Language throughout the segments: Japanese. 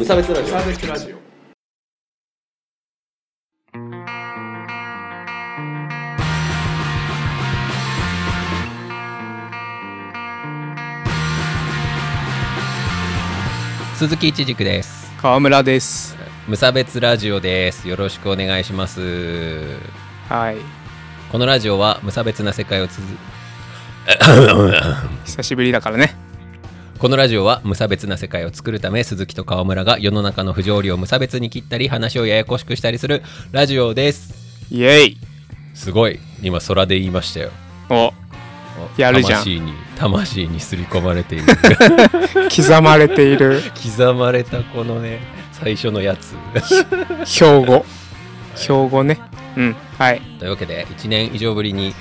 無差別ラジオ。サーベスラジオ。鈴木一軸です。川村です。無差別ラジオです。よろしくお願いします。はい。このラジオは無差別な世界をつづ 久しぶりだからねこのラジオは無差別な世界を作るため鈴木と川村が世の中の不条理を無差別に切ったり話をややこしくしたりするラジオです。イエイ。すごい。今空で言いましたよ。お。やるじゃん。魂に魂にすり込まれている。刻まれている。刻まれたこのね最初のやつ。標語標語ね。うん。はい。というわけで1年以上ぶりに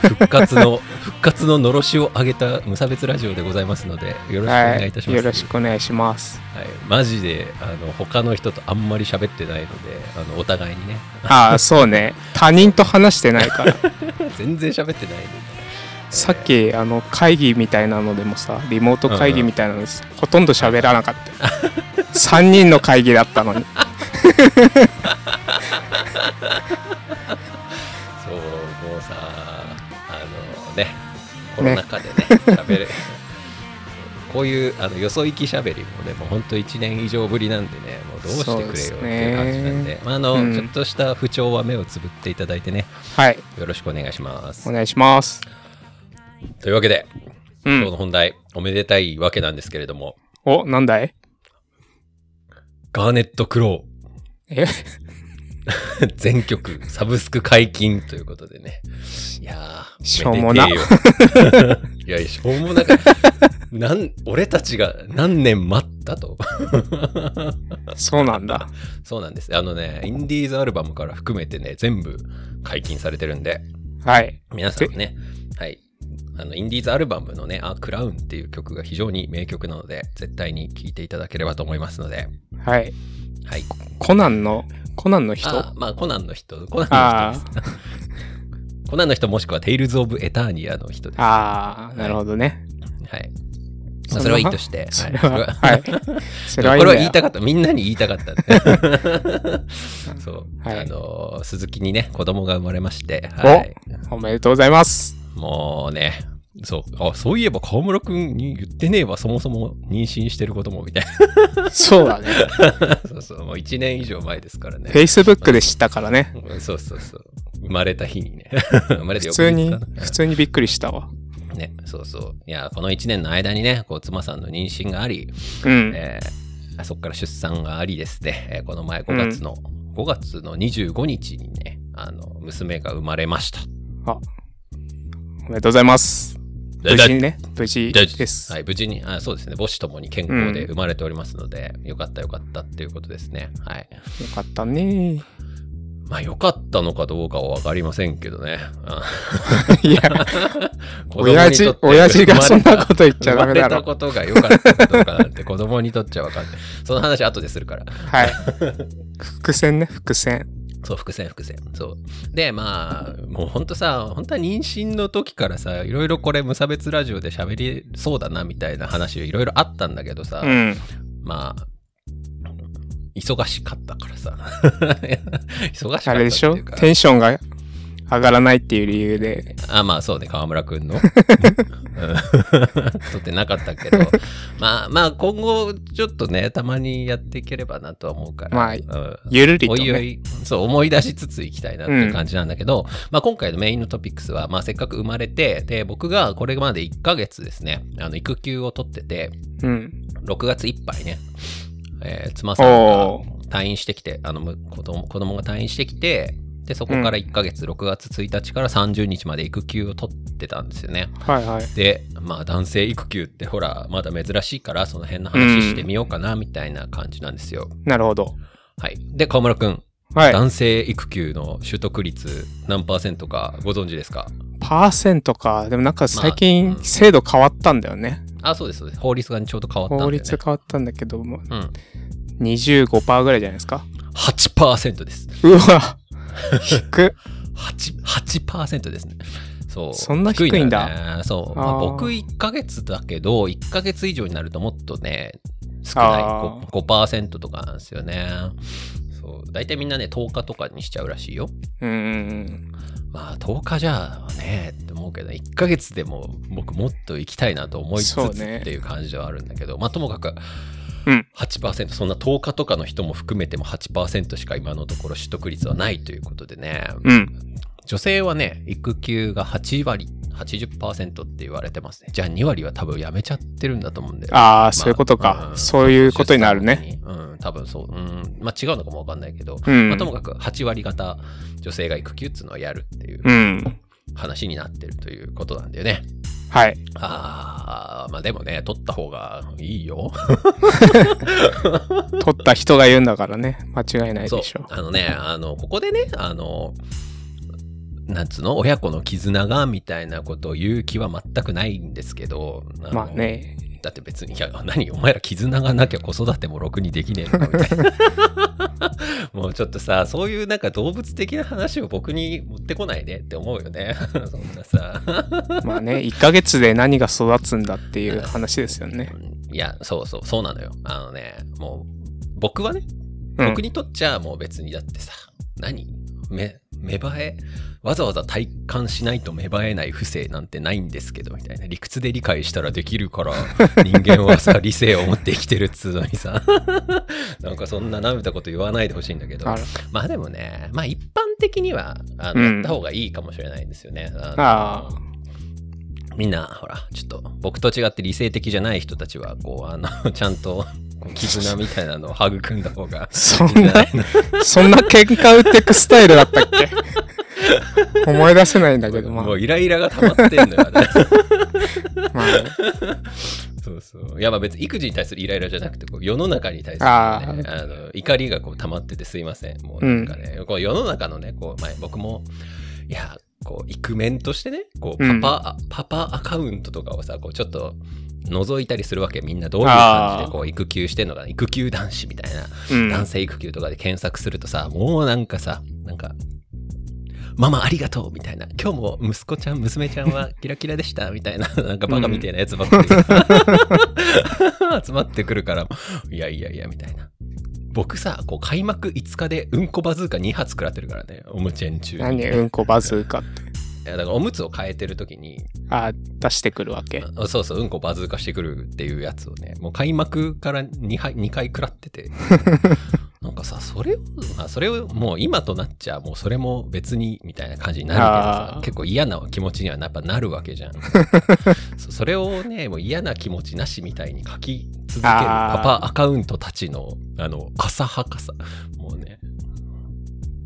復活の 復活ののろしを上げた無差別ラジオでございますのでよろしくお願いいたします、よろしくお願いします。はい、マジであの他の人とあんまり喋ってないのであのお互いにね。ああそうね。他人と話してないから。全然喋ってないので。さっきあの会議みたいなのでもさリモート会議みたいなのですほとんど喋らなかった3人の会議だったのに。そうもうさねコロナ禍でね喋れそう こういうあのよそ行き喋りもねもうほんと1年以上ぶりなんでねもうどうしてくれよっていう感じなんでまああの、うん。ちょっとした不調は目をつぶっていただいてねはい。よろしくお願いします。お願いします。というわけでうん。今日の本題おめでたいわけなんですけれども。おなんだい？ガーネット・クロえ？ー 全曲サブスク解禁ということでね。いやーしょうもな。いやいやしょうもなかなん俺たちが何年待ったと。そうなんだ。そうなんです。あのねインディーズアルバムから含めてね全部解禁されてるんで。はい。皆さんねはいあのインディーズアルバムのね「あクラウン」っていう曲が非常に名曲なので絶対に聴いていただければと思いますのではいはいコナンのコナンの人？あまあコナンの人コナンの人あですコナンの人もしくはテイルズ・オブ・エターニアの人です。ああなるほどねはい。まあ、それはいいとして。そはい れははいそこれれは言いたかった。みんなに言いたかった。そう。はいあのー、鈴木にね、子供が生まれまして。はい。おめでとうございますもうね、そう。あ、そういえば川村くんに言ってねえわ、そもそも妊娠してることも、みたいそうだねな。そうそう。もう1年以上前ですからね。Facebook で知ったからねそうそうそう。生まれた日にね。生まれて普通に普通にびっくりしたわね、そうそう。いや、この1年の間にね、こう、妻さんの妊娠があり、うんえーそこから出産がありですね、えーこの前5月の、5月の25日にね、あの、娘が生まれました。あおめでとうございます無事にね無事でですはい、無事に、あそうですね、母子ともに健康で生まれておりますので、よかったよかったっていうことですね。はい。よかったねまあ、よかったのかどうかはわかりませんけどね。あいや 親父親父がそんなこと言っちゃダメだ生まれたろことが良かったかどうかなんて子供にとっちゃわかんない。その話後でするから。はい伏線ね伏線そう、伏線、伏線。そう。で、まあ、もうほんとさ、本当は妊娠の時からさ、いろいろこれ無差別ラジオで喋りそうだなみたいな話いろいろあったんだけどさ、うんまあ、忙しかったからさ。忙しかったっ。あれでしょ？テンションが上がらないっていう理由で。あ、まあそうね、河村くんの。うん。撮ってなかったけど、まあまあ今後ちょっとね、たまにやっていければなとは思うから。まあうん。ゆるりとね。おいおい、そう、思い出しつついきたいなっていう感じなんだけど、まあ今回のメインのトピックスは、まあせっかく生まれて、で、僕がこれまで1ヶ月ですね、あの、育休を取ってて、うん。6月いっぱいね、えー妻さんおが退院してきて、あの、む子供子供が退院してきて、で、そこから1ヶ月、6月1日から30日まで育休を取ってたんですよね。はいはいで、まあ男性育休ってほら、まだ珍しいから、その辺の話してみようかな、みたいな感じなんですよ。なるほどはい。で、河村くん、はい男性育休の取得率何パーセントかご存知ですか？パーセントかでもなんか最まあ近うん制度変わったんだよねあ、そうです、そうです。法律がちょうど変わったんだよね。法律変わったんだけどもうん。25%ぐらいじゃないですか8%です。うわ低っ8、8%ですね。そう。そんな低いんだよねそう。まあ、僕1ヶ月だけど、1ヶ月以上になるともっとね、少ないあ 5%, 5%とかなんですよね。そう。大体みんなね、10日とかにしちゃうらしいよ。うんうんまあ、10日じゃあね、って思うけど、1ヶ月でも僕もっと行きたいなと思いつつっていう感じではあるんだけど、まあ、ともかく、うん8%、そんな10日とかの人も含めても8%しか今のところ取得率はないということでね、うん。うん。女性はね、育休が8割、80%って言われてますね。じゃあ2割は多分やめちゃってるんだと思うんだよね。ああ、そういうことか。んそういうことになるね。。うん、多分そう。うん、まあ違うのかもわかんないけど、うんまあともかく8割方女性が育休っていうのはやるっていううん。話になってるということなんだよね。はい。ああ、まあでもね、取った方がいいよ。取った人が言うんだからね。間違いないでしょ。。あのね、あの、ここでね、あの、なんつうの？親子の絆がみたいなことを言う気は全くないんですけど、のまあね。だって別に、いや、何お前ら絆がなきゃ子育てもろくにできねえのかみたいな。もうちょっとさ、そういうなんか動物的な話を僕に持ってこないでって思うよね。そんなさ。まあね、1ヶ月で何が育つんだっていう話ですよね。いや、そうそう、そうなのよ。あのね、もう、僕はね、うん僕にとっちゃもう別にだってさ、何？め、芽生え？わざわざ体感しないと芽生えない不正なんてないんですけど、みたいな。理屈で理解したらできるから、人間はさ、理性を持って生きてるっつうのにさ、なんかそんな舐めたこと言わないでほしいんだけど。まあでもね、まあ一般的には、あの、うん。やった方がいいかもしれないんですよね。あのあ。みんな、ほら、ちょっと、僕と違って理性的じゃない人たちは、こう、あの、ちゃんと、絆みたいなのを育んだ方が。そんなそんな喧嘩売ってくスタイルだったっけ？思い出せないんだけど、まあ。もうイライラが溜まってんのよね。まあ、そうそう。いや、まあ別に育児に対するイライラじゃなくて、こう世の中に対する、ね、あの怒りがこう溜まっててすいません。もうなんかね、こう世の中のね、こう、前僕も、いや、こう、イクメンとしてね、こう、うん。パパ、パパアカウントとかをさ、こう、ちょっと、覗いたりするわけ。みんなどういう感じでこう育休してんのかな育休男子みたいな。うん。男性育休とかで検索するとさ、もうなんかさ、なんか、ママありがとうみたいな。今日も息子ちゃん、娘ちゃんはキラキラでしたみたいな、なんかバカみたいなやつばっかりが 集まってくるから、いやいやいや、みたいな。僕さ、こう開幕5日でうんこバズーカ2発食らってるからね、おむちゃん中に。何うんこバズーカって。いやだからおむつを変えてる時に、あ、出してくるわけ。あそうそう、うんこバズーカしてくるっていうやつをね、もう開幕から 2, 回2回食らってて、なんかさ、それを、まあ、それをもう今となっちゃ、もうそれも別にみたいな感じになるけどさ結構嫌な気持ちにはやっぱなるわけじゃん。そそれをね、もう嫌な気持ちなしみたいに書き続けるパパアカウントたちの、あの、浅はかさ。もうね、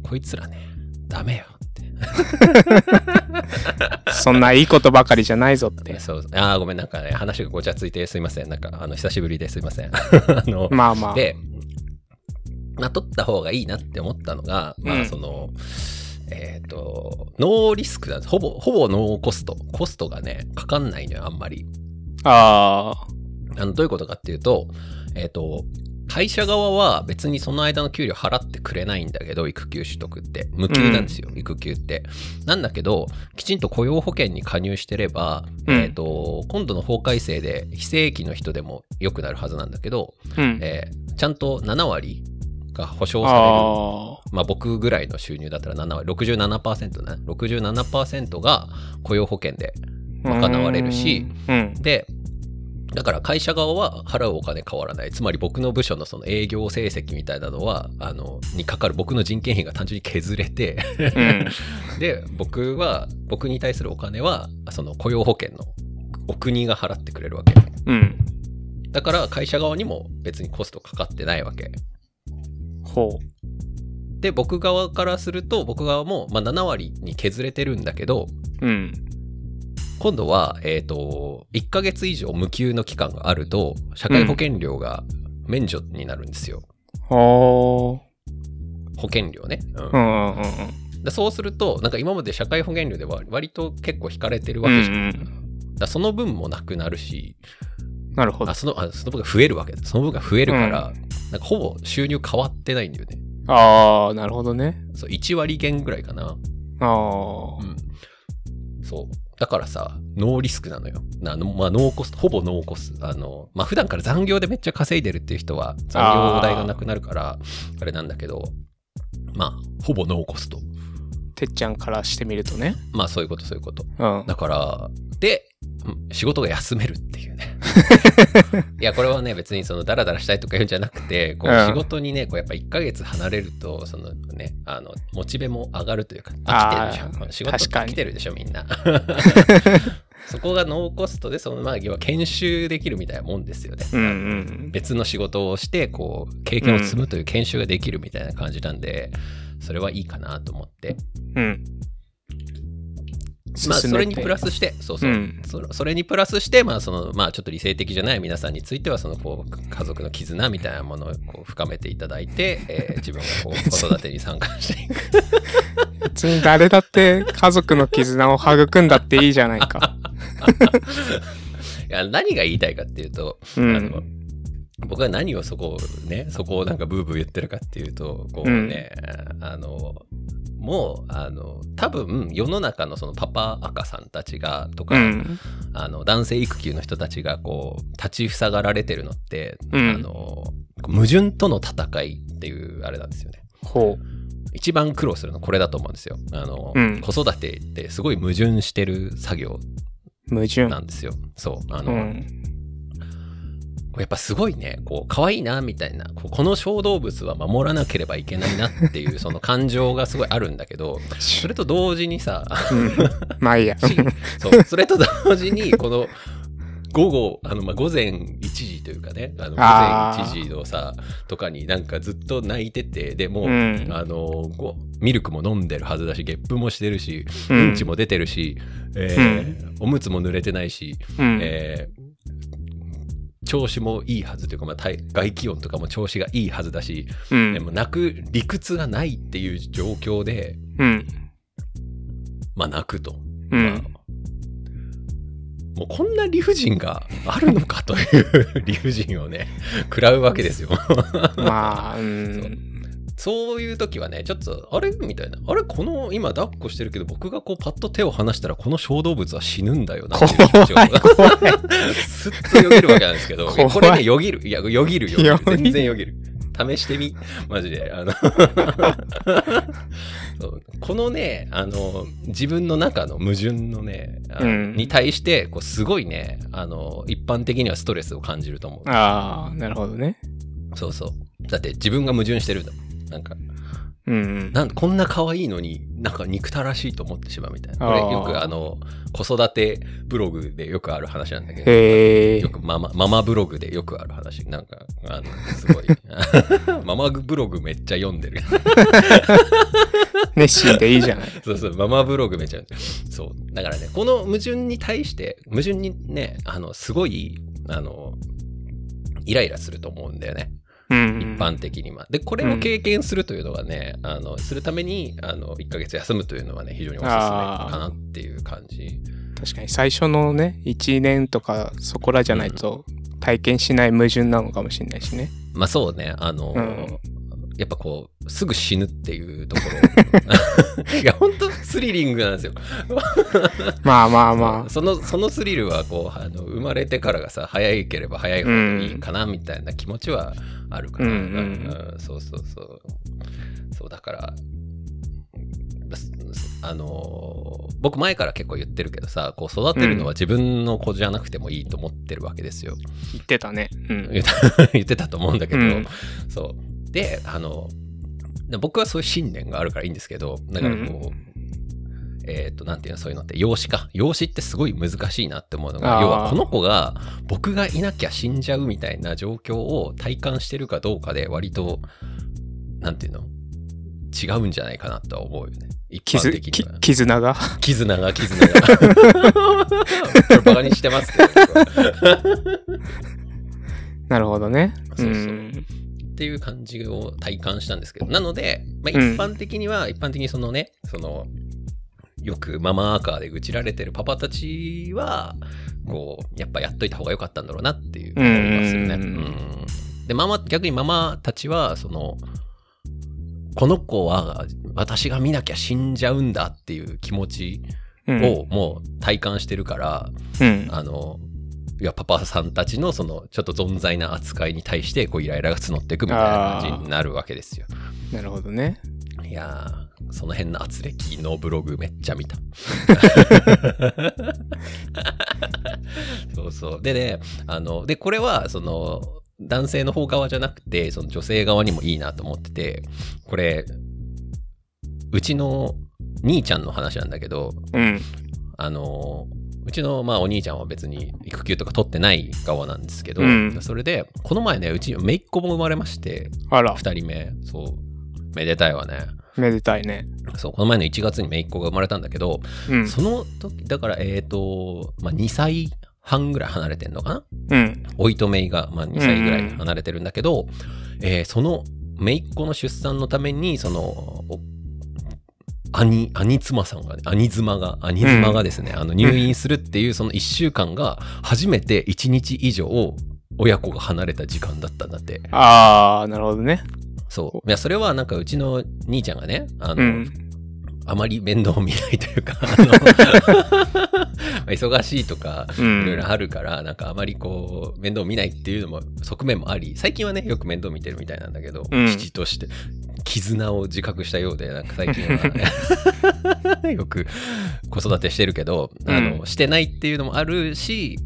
こいつらね、ダメよ。そんないいことばかりじゃないぞって。そう。あーごめんなんかね話がごちゃついてすいません。なんかあの久しぶりですいません。あの、まあまあ。でまあ取った方がいいなって思ったのが、まうん。あそのえっ、とノーリスクだほぼほぼノーコスト。コストがねかかんないのよあんまり。ああ。あのどういうことかっていうとえっ、と会社側は別にその間の給料払ってくれないんだけど、育休取得って。無給なんですよ、育休って。なんだけど、きちんと雇用保険に加入してれば、うんえっ、と、今度の法改正で非正規の人でも良くなるはずなんだけど、うん。えーちゃんと7割が保証される。まあ僕ぐらいの収入だったら7割、67%ね。67%が雇用保険で賄われるし、うん。で、だから会社側は払うお金変わらない。つまり僕の部署のその営業成績みたいなのは、あの、にかかる僕の人件費が単純に削れて、うん。で、僕は、僕に対するお金は、その雇用保険のお国が払ってくれるわけ。うん。だから会社側にも別にコストかかってないわけ。ほで、僕側からすると、僕側も、まあ、7割に削れてるんだけど、う。うん。今度は、えっ、と、1ヶ月以上無給の期間があると、社会保険料が免除になるんですよ。ほ保険料ね。うんう。うんうんうんでそうすると、なんか今まで社会保険料では割と結構引かれてるうん。うわけじゃん。だかん。らその分もなくなるし、なるほどあ。そのあその分が増えるわけだ。その分が増えるから、なんかほぼ収入変わってないんだよね。ああ、なるほどね。そう、1割減ぐらいかな。ああう。ん。そう。だからさ、ノーリスクなのよ。あのまあ、ノーコスト、ほぼノーコスト。あの、まあ、普段から残業でめっちゃ稼いでるっていう人は、残業代がなくなるから、あれなんだけど、まあ、ほぼノーコスト。てっちゃんからしてみるとね。まあ、そういうこと、そういうこと。うん。だから、で、うん仕事が休めるっていうね。いや、これはね、別にそのダラダラしたいとか言うんじゃなくて、こううん仕事にね、こうやっぱ1ヶ月離れると、そのね、あの、モチベも上がるというか、飽きてるでしあーょ。仕事飽きてるでしょ、みんな。そこがノーコストで、その、まあ、要は研修できるみたいなもんですよね。うんうん。別の仕事をして、こう、経験を積むという研修ができるみたいな感じなんで、それはいいかなと思って。うん。まあ、それにプラスして、そうそう、うんそそれにプラスして、まあ、その、まあ、ちょっと理性的じゃない皆さんについては、その、こう、家族の絆みたいなものをこう深めていただいて、えー 自分がこう、子育てに参加していく。別に誰だって家族の絆を育んだっていいじゃないか。いや、何が言いたいかっていうと、うんあの、僕は何をそこをね、そこをなんかブーブー言ってるかっていうと、こうね、あの、もう、あの、多分、世の中のそのパパ赤さんたちが、とか、うん。あの男性育休の人たちがこう立ちふさがられてるのって、うんあの矛盾との戦いっていうあれなんですよね。ほ一番苦労するのこれだと思うんですよ。あの、うん子育てってすごい矛盾してる作業う。矛盾。なんですよ。そう。あの、うん。やっぱすごいね、こう、可愛いな、みたいな、この小動物は守らなければいけないなっていう、その感情がすごいあるんだけど、それと同時にさ、うん。まあいいや。しそう、それと同時に、この、午後、あの、まあ、午前1時というかね、あの、午前1時のさ、とかになんかずっと泣いてて、でもう、うん。あの、ごミルクも飲んでるはずだし、ゲップもしてるし、ううんんちも出てるし、えーおむつも濡れてないし、うん。えー調子もいいはずというか、まあ、体外気温とかも調子がいいはずだし、うんでも泣く理屈がないっていう状況で、うん。まあ、泣くと。うんまあもうこんな理不尽があるのかという 理不尽をね、食らうわけですよ。まあ、うん。そういう時はね、ちょっと、あれ？みたいな。あれ？この、今抱っこしてるけど、僕がこうパッと手を離したら、この小動物は死ぬんだよな怖い怖い。すっとよぎるわけなんですけど、これね、よぎる。いや、よぎるよ。よぎる全然よぎる。試してみ。マジで。あの このね、あの、自分の中の矛盾のね、うんに対して、こうすごいね、あの、一般的にはストレスを感じると思う。ああ、なるほどね。そうそう。だって自分が矛盾してるんだもん。なんか、うん。なんこんな可愛いのになんか憎たらしいと思ってしまうみたいな。これよくあの、子育てブログでよくある話なんだけど。よ。くママ、ママブログでよくある話。なんか、あの、すごい。ママブログめっちゃ読んでる。熱心でいいじゃない。そうそう、ママブログめっちゃ。そう。だからね、この矛盾に対して、矛盾にね、あの、すごい、あの、イライラすると思うんだよね。うん。一般的には。で、これを経験するというのはね、あの、するために、あの、1ヶ月休むというのはね、非常におすすめかなっていう感じ。確かに最初のね、1年とかそこらじゃないと体験しない矛盾なのかもしれないしね。まあそうね、あの、うんやっぱこう、すぐ死ぬっていうところ。いや、本当スリリングなんですよ。まあまあまその、そのスリルは、こう、あの、生まれてからがさ、早ければ早いほどいいかな、みたいな気持ちはあるから。うんうんうんそうそうそう。そう、だから、すあのー僕前から結構言ってるけどさ、こう育てるのは自分の子じゃなくてもいいと思ってるわけですよ。あ、言ってたね。うん。言ってたと思うんだけど、うんそう。で、あの、で僕はそういう信念があるからいいんですけど、だからこう、えっ、と、なんていうの、そういうのって、養子か。養子ってすごい難しいなって思うのが、要はこの子が僕がいなきゃ死んじゃうみたいな状況を体感してるかどうかで、割と、なんていうの違うんじゃないかなとは思うよね。一般的には。絆が？絆が、絆が。バカにしてますけど、なるほどね。そうそううんっていう感じを体感したんですけど、なので、まあ、一うん般的には、一般的にそのね、その、よくママアーカーで愚痴られてるパパたちは、こう、やっぱやっといた方が良かったんだろうなっていう思いますよね。うんうんで、ママ、逆にママたちは、その、この子は私が見なきゃ死んじゃうんだっていう気持ちうん。をもう体感してるから、うん。あの、いや、パパさんたちのその、ちょっと存在な扱いに対して、こう、イライラが募っていくみたいな感じになるわけですよ。なるほどね。いやー、その辺の圧力のブログめっちゃ見た。そうそう。でね、あの、で、これは、その、男性の方側じゃなくて、その女性側にもいいなと思ってて、これ、うちの兄ちゃんの話なんだけど、うん。あの、うちの、まあ、お兄ちゃんは別に育休とか取ってない側なんですけど、うんそれで、この前ね、うち、姪っ子も生まれまして、あら、二人目、そう、めでたいわね。めでたいね。そう、この前の1月に姪っ子が生まれたんだけど、うん。その時、だから、えっ、と、まあ、2歳半ぐらい離れてんのかな？うん。おいと姪が、まあ、2歳ぐらい離れてるんだけど、えーその姪っ子の出産のために、その、お兄、兄妻さんがね、兄妻が、兄妻がですね、あの入院するっていうその1週間が初めて1日以上親子が離れた時間だったんだって。あー、なるほどね。そう。いや、それはなんかうちの兄ちゃんがね、あの、うん。あまり面倒を見ないというか、忙しいとか、ういろいんろ。あるから、なんかあまりこう、面倒を見ないっていうのも側面もあり、最近はね、よく面倒見てるみたいなんだけど、うん父として、絆を自覚したようで、なんか 最近は、よく子育てしてるけど、あの、うんしてないっていうのもあるし、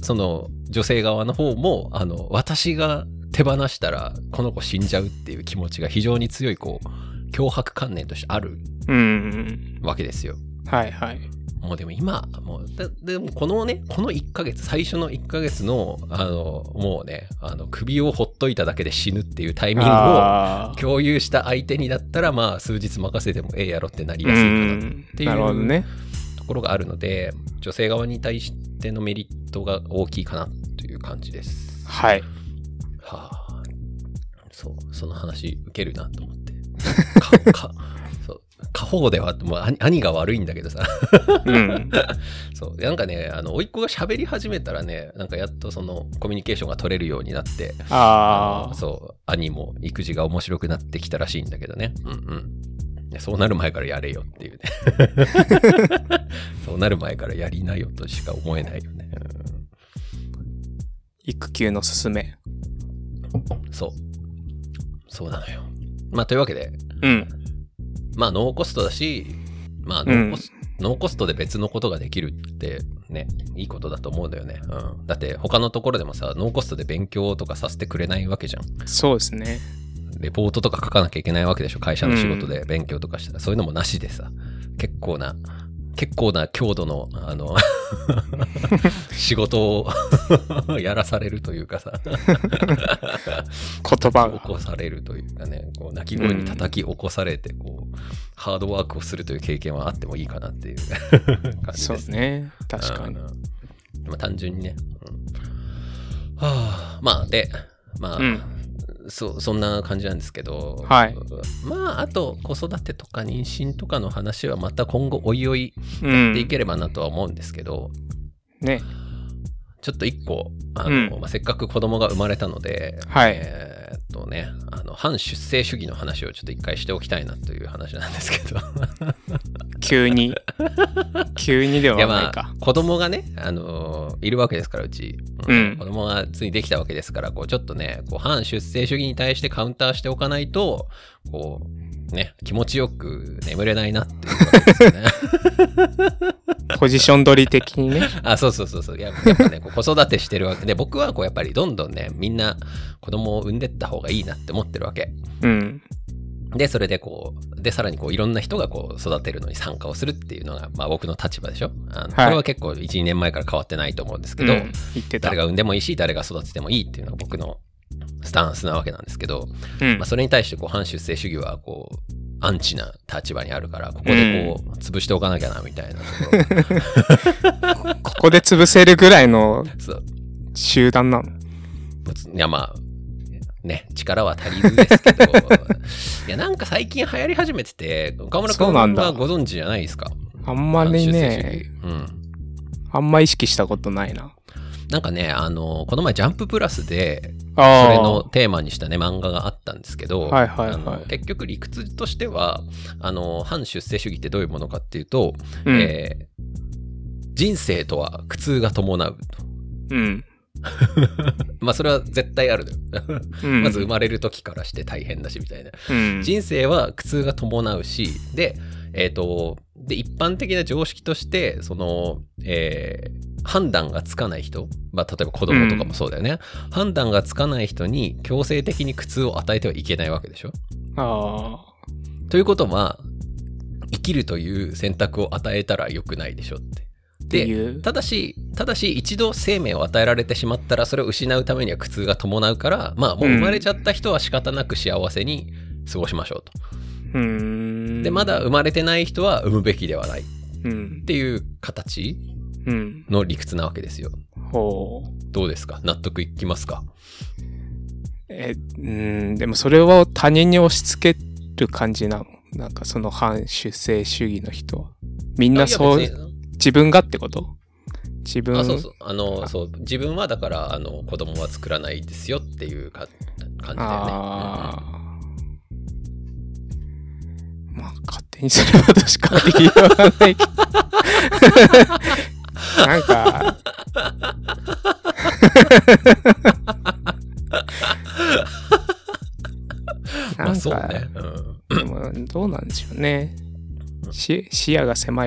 その、女性側の方も、あの、私が手放したら、この子死んじゃうっていう気持ちが非常に強い、こう、脅迫観念としてあるうん。わけですよ。はいはい。もうでも今、もう、ででもこのね、この1ヶ月、最初の1ヶ月の、あの、もうね、あの、首をほっといただけで死ぬっていうタイミングを共有した相手にだったら、まあ、数日任せてもええやろってなりうやすいかなっん。ていう。ところがあるので、女性側に対してのメリットが大きいかなという感じです。はい。はあ、そう、その話受けるなと思って。か、か、過方では、もう兄兄が悪いんだけどさ。うん。そう。なんかね、あの、甥っ子が喋り始めたらね、なんかやっとそのコミュニケーションが取れるようになって、あのそう、兄も育児が面白くなってきたらしいんだけどね。うんうん。そうなる前からやれよっていうね。そうなる前からやりなよとしか思えないよね。育休のすすめ。うんそう。そうなのよ。まあ、というわけで、うん。まあ、ノーコストだし、まあノーコス、ノーコストで別のことができるってね、いいことだと思うんだよね。うん。だって他のところでもさ、ノーコストで勉強とかさせてくれないわけじゃん。そうですね。レポートとか書かなきゃいけないわけでしょ。会社の仕事で勉強とかしたら、そういうのもなしでさ、結構な、結構な強度の、あの、仕事をやらされるというかさ、言葉が。起こされるというかね、こう泣き声に叩き起こされて、こう、ハードワークをするという経験はあってもいいかなっていう 感じそうですですね。確かにう。んまあ単純にね。うんはあ、まあで、まあ、うんそそんな感じなんですけど、はい。まああと子育てとか妊娠とかの話はまた今後おいおいうん。でいければなとは思うんですけど、ね。ちょっと一個あの、うん。まあ、せっかく子供が生まれたので、はい。えーっとねあの反出生主義の話をちょっと一回しておきたいなという話なんですけど。急に？急にではいやまあないか。子供がね、あのーいるわけですからうち、うん。子供がついにできたわけですからこうちょっとねこう反出生主義に対してカウンターしておかないとこうね気持ちよく眠れないなっていうわけですよね ポジション取り的にね。あそうそうそうそうややっぱねこう子育てしてるわけで僕はこうやっぱりどんどんねみんな子供を産んでった方がいいなって思ってるわけうん。でそれでこうでさらにこういろんな人がこう育てるのに参加をするっていうのが、まあ、僕の立場でしょ？あの、これは結構12年前から変わってないと思うんですけど、うん誰。が産んでもいいし誰が育ててもいいっていうのが僕のスタンスなわけなんですけど、うんまあ、それに対してこう反出生主義はこうアンチな立場にあるからここでこう潰しておかなきゃなみたいな。ところここで潰せるぐらいの集団なの？いやまあね力は足りずですけど。いやなんか最近流行り始めてて岡村君はご存知じゃないですか？あんまりね、義うん。あんま意識したことないな。なんかね、あの、この前ジャンププラスで。それのテーマにしたね、漫画があったんですけど、はいはいはいあの結局理屈としては、あの、反出世主義ってどういうものかっていうと、うん。えー人生とは苦痛が伴うと。うん。まあそれは絶対あるのよ。うん。まず生まれる時からして大変だしみたいな。うん。人生は苦痛が伴うし、で、えっ、と、で、一般的な常識として、その、えー判断がつかない人、まあ、例えば子供とかもそうだよね、判断がつかない人に強制的に苦痛を与えてはいけないわけでしょあということは、生きるという選択を与えたら良くないでしょって。あ。っていで、う。ただし、ただし、一度生命を与えられてしまったら、それを失うためには苦痛が伴うから、まあ、もう生まれちゃった人は仕方なく幸せに過ごしましょうと。うーん。で、まだ生まれてない人は産むべきではないっうん。ていう形うん。の理屈なわけですよ。ほう。どうですか？納得いきますか？え、うん。でもそれを他人に押し付ける感じなの？なんかその反出世主義の人は。みんなそう自分がってこと？自分？あ、そうそう。あの、そう。自分はだから、あの、子供は作らないですよっていうか感じだよね。ああ。まあ、勝手にすればとしか言いようがない けど。なんか、まあ、そうね。うん。でもどうなんでしょうね。し視野が狭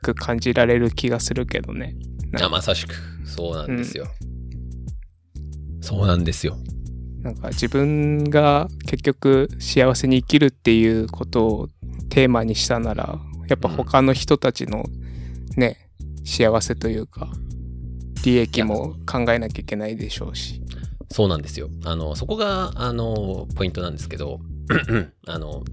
く感じられる気がするけどね。あまさしく、そうなんですよ。そうなんですよ。なんか自分が結局幸せに生きるっていうことをテーマにしたならやっぱ他の人たちのね、幸せというか利益も考えなきゃいけないでしょうし。そうなんですよ。あの、そこが、あの、ポイントなんですけど、あの、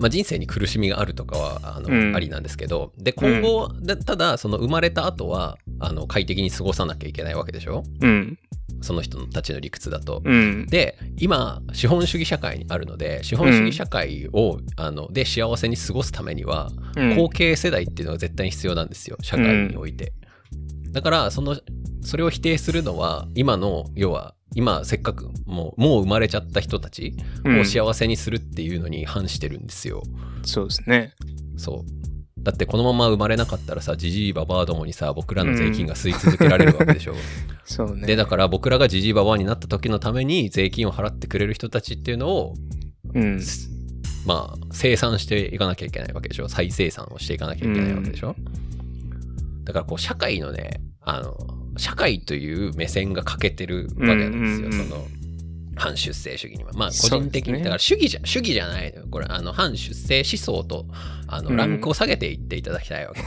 まあ、人生に苦しみがあるとかは、あの、うんありなんですけど、で、今後、でただ、その生まれた後は、あの、快適に過ごさなきゃいけないわけでしょ？うん。その人たちの理屈だと。うん。で、今、資本主義社会にあるので、資本主義社会を、あの、で幸せに過ごすためには、うん後継世代っていうのが絶対に必要なんですよ社会において、だからそのそれを否定するのは今の要は今せっかくもうもう生まれちゃった人たちうん。を幸せにするっていうのに反してるんですよ、そうですね。そう。だってこのまま生まれなかったらさジジイババアどもにさ僕らの税金が吸い続けられるわけでしょ、そうね。でだから僕らがジジイババアになった時のために税金を払ってくれる人たちっていうのをうん。まあ、生産していかなきゃいけないわけでしょ。再生産をしていかなきゃいけないわけでしょ、だからこう、社会のね、あの、社会という目線が欠けてるわけなんですよ、うんうんうんその、反出世主義には。まあ、個人的に、だから主義じゃ、主義じゃないのよ。これ、あの、反出世思想と、あの、うんランクを下げていっていただきたいわけ。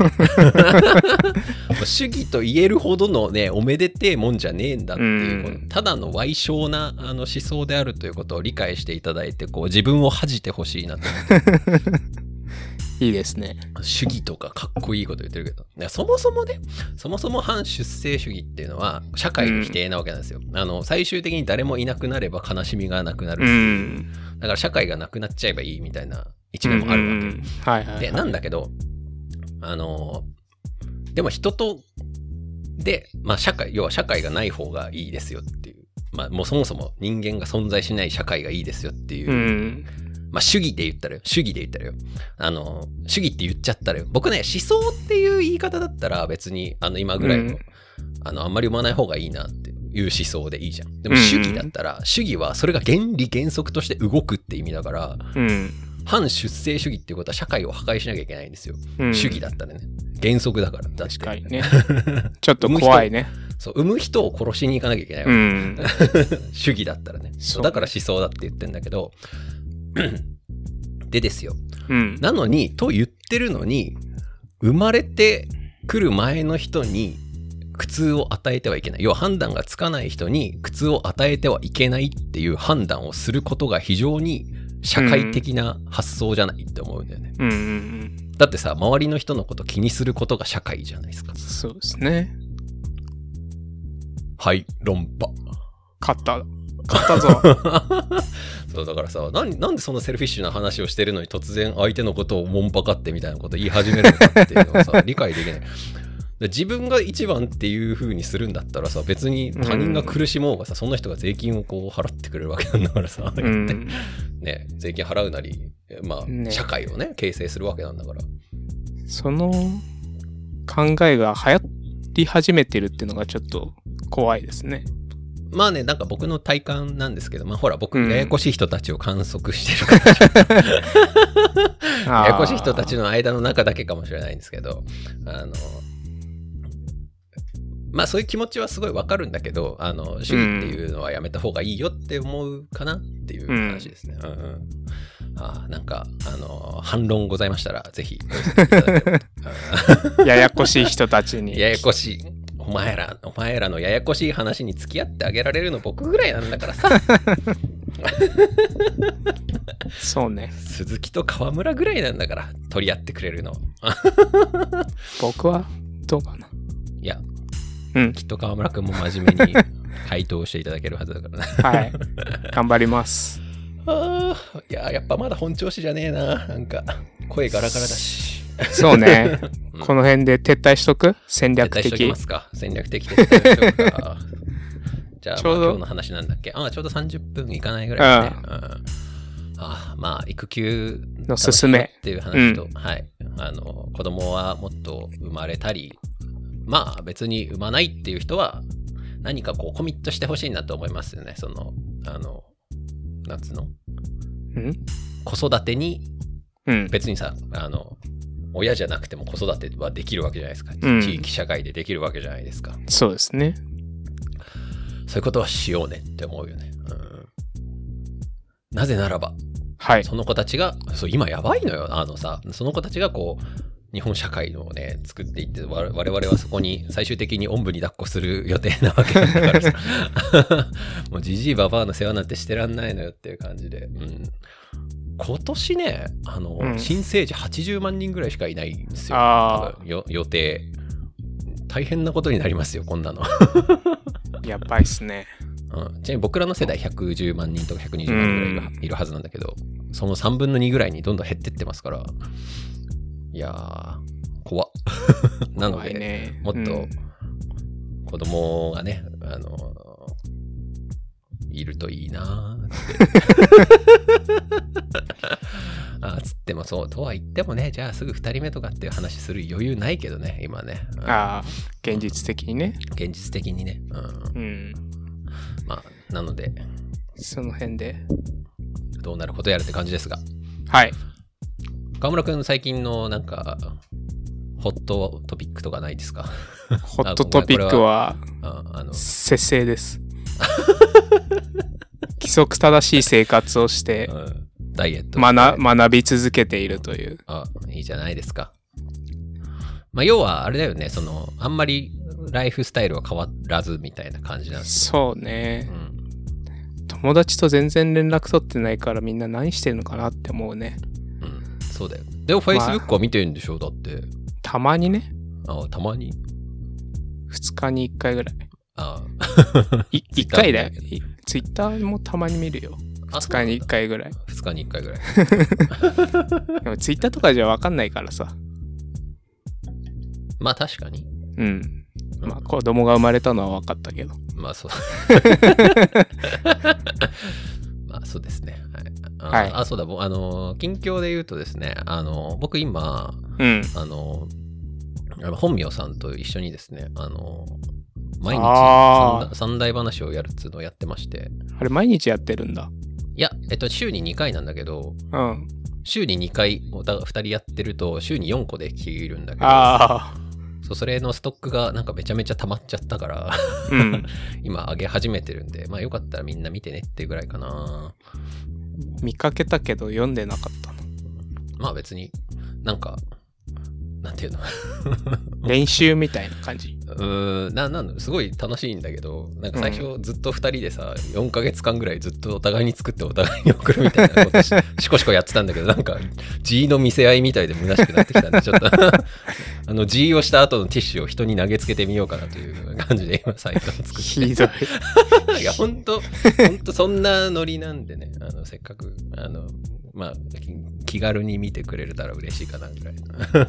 主義と言えるほどのね、おめでてえもんじゃねえんだっていう、うんただの歪小なあの思想であるということを理解していただいて、こう、自分を恥じてほしいなと いいですね。主義とかかっこいいこと言ってるけど。そもそもね、そもそも反出生主義っていうのは社会の否定なわけなんですよ。あの、最終的に誰もいなくなれば悲しみがなくなるう。ん。だから社会がなくなっちゃえばいいみたいな一面もあるわけ。うんうんはいはいはい。で、なんだけど、あの、でも人と、で、まあ社会、要は社会がない方がいいですよっていう。まあもうそもそも人間が存在しない社会がいいですよっていう。うん。まあ、主義で言ったらよ。主義で言ったらよ。あの、主義って言っちゃったらよ。僕ね、思想っていう言い方だったら別に、あの、今ぐらいの、うんあの、あんまり生まない方がいいなっていう思想でいいじゃん。でもうん主義だったら、主義はそれが原理原則として動くって意味だから、うん。反出生主義っていうことは社会を破壊しなきゃいけないんですよ。うん主義だったらね。原則だから。確かにね。ちょっと怖いね。そう、産む人を殺しに行かなきゃいけないわけうん。主義だったらね。そうだから思想だって言ってんだけど、でですよ。うん。なのに、と言ってるのに、生まれてくる前の人に苦痛を与えてはいけない。要は判断がつかない人に苦痛を与えてはいけないっていう判断をすることが非常に社会的な発想じゃないって思うんだよね。うんうんうん。だってさ、周りの人のこと気にすることが社会じゃないですか。そうですね。はい、論破。勝った。勝ったぞ。そうだからさなんなんでそんなセルフィッシュな話をしてるのに突然相手のことをもんぱかってみたいなこと言い始めるのかっていうのをさ 理解できない自分が一番っていう風にするんだったらさ別に他人が苦しもうがさ、その人が税金をこう払ってくれるわけなんだからさ、うん。ね、税金払うなり、まあ、ね社会をね形成するわけなんだからその考えが流行り始めてるっていうのがちょっと怖いですね。まあねなんか僕の体感なんですけどまあほら僕うんややこしい人たちを観測してるから、やややこしい人たちの間の中だけかもしれないんですけどあのまあそういう気持ちはすごいわかるんだけどあの主義っていうのはやめた方がいいよって思うかなっていう話ですね。うんうんあなんかあの反論ございましたらぜひ ややこしい人たちに。ややこしい。お前ら、お前らのややこしい話に付き合ってあげられるの僕ぐらいなんだからさ。そうね。鈴木と河村ぐらいなんだから、取り合ってくれるの。僕はどうかな？いや、うん。きっと河村くんも真面目に回答していただけるはずだからね。はい。頑張ります。ああ、いや、やっぱまだ本調子じゃねえな。なんか、声ガラガラだし。そうね。うんこの辺で撤退しとく？戦略撤退しとき的ま。すか？戦略的撤退しとくか。じゃあ、ちょうどまあ今日の話なんだっけ？ああ、ちょうど30分いかないぐらいだね。うんああまあ、育休の勧めっていう話と、はい。あの、子供はもっと生まれたり、まあ別に産まないっていう人は、何かこうコミットしてほしいなと思いますよね。その、あの、なんつうのうん？子育てにうん。別にさ、あの、親じゃなくても子育てはできるわけじゃないですか。うん地域社会でできるわけじゃないですか。そうですね。そういうことはしようねって思うよね。うん、なぜならば、はい。その子たちが、そう、今やばいのよ。あのさ、その子たちがこう、日本社会をね、作っていって、我我々はそこに最終的におんぶに抱っこする予定なわけだからさ。もうじじいばばあの世話なんてしてらんないのよっていう感じで。うん、今年ね、あの、うん新生児80万人ぐらいしかいないんですよ。よ予定。大変なことになりますよ、こんなの。あ、やばいっすね。うん、ちなみに僕らの世代110万人とか120万人ぐらいいる,、はずなんだけど、その3分の2ぐらいにどんどん減ってってますから、いやー、怖っ。なので、ね。もっとうん子供がね、あのいるといいな。あつってもそう、とは言ってもね、じゃあすぐ2人目とかっていう話する余裕ないけどね、今ね。うんああ、現実的にね。現実的にね。うん。うん。まあ、なので、その辺で。どうなることやるって感じですが。はい。河村くん最近のなんか、ホットトピックとかないですか？ホットトピックは ああの、節制です。規則正しい生活をしてうんダイエット。学学び続けているという。あ、いいじゃないですか。まあ、要はあれだよね、その、あんまりライフスタイルは変わらずみたいな感じなんですそうねう。ん。友達と全然連絡取ってないからみんな何してるのかなって思うね。うん。そうだよ。でも、Facebook は見てるんでしょ？だって。たまにね。あ、たまに？2日に1回ぐらい。あい 1 Twitter 回だよ。ツイッターもたまに見るよ。あ2日に1。回ぐらい。2日に1回ぐらい。でもツイッターとかじゃわかんないからさ。まあ、確かに。うん。まあ子供が生まれたのは分かったけど。まあそう。まあそうですね。はい。あ,、はいあそうだ、ぼあの、近況で言うとですね、あの、僕今、うん。あの本名さんと一緒にですね、あの、毎日三三大話をやるっていうのをやってまして、あれ毎日やってるんだ。いや、えっと、週に2回なんだけど、うん。週に2回、お互い2人やってると、週に4個で切るんだけど、ああ。そうそれのストックがなんかめちゃめちゃ溜まっちゃったから、うん。今上げ始めてるんで、まあよかったらみんな見てねっていうぐらいかな。見かけたけど読んでなかったの。まあ別になんか、なんていうの？練習みたいな感じ。うーんななんだすごい楽しいんだけどなんか最初ずっと2人でさ、4ヶ月間ぐらいずっとお互いに作ってお互いに送るみたいなことししこしこやってたんだけどなんか G の見せ合いみたいで虚しくなってきたんで ちょっとあの G をした後のティッシュを人に投げつけてみようかなという感じで今サイトを作ってひどい。いや、ほんと、ほんとそんなノリなんでね、あの、せっかく、あの、まあ、気軽に見てくれたら嬉しいかなぐらい。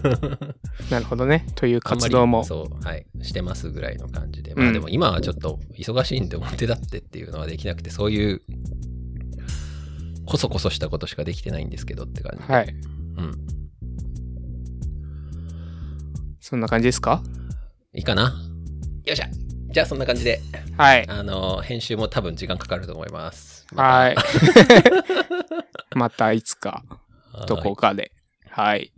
なるほどね。という活動も。そう、はい、してますぐらいの感じで。うんまあでも今はちょっと忙しいんで表立ってっていうのはできなくて、そういう、こそこそしたことしかできてないんですけどって感じ。はい。うん。そんな感じですか？いいかな？よっしゃじゃあそんな感じで、はい。あの、編集も多分時間かかると思います。はい。またいつか、どこかで。はい。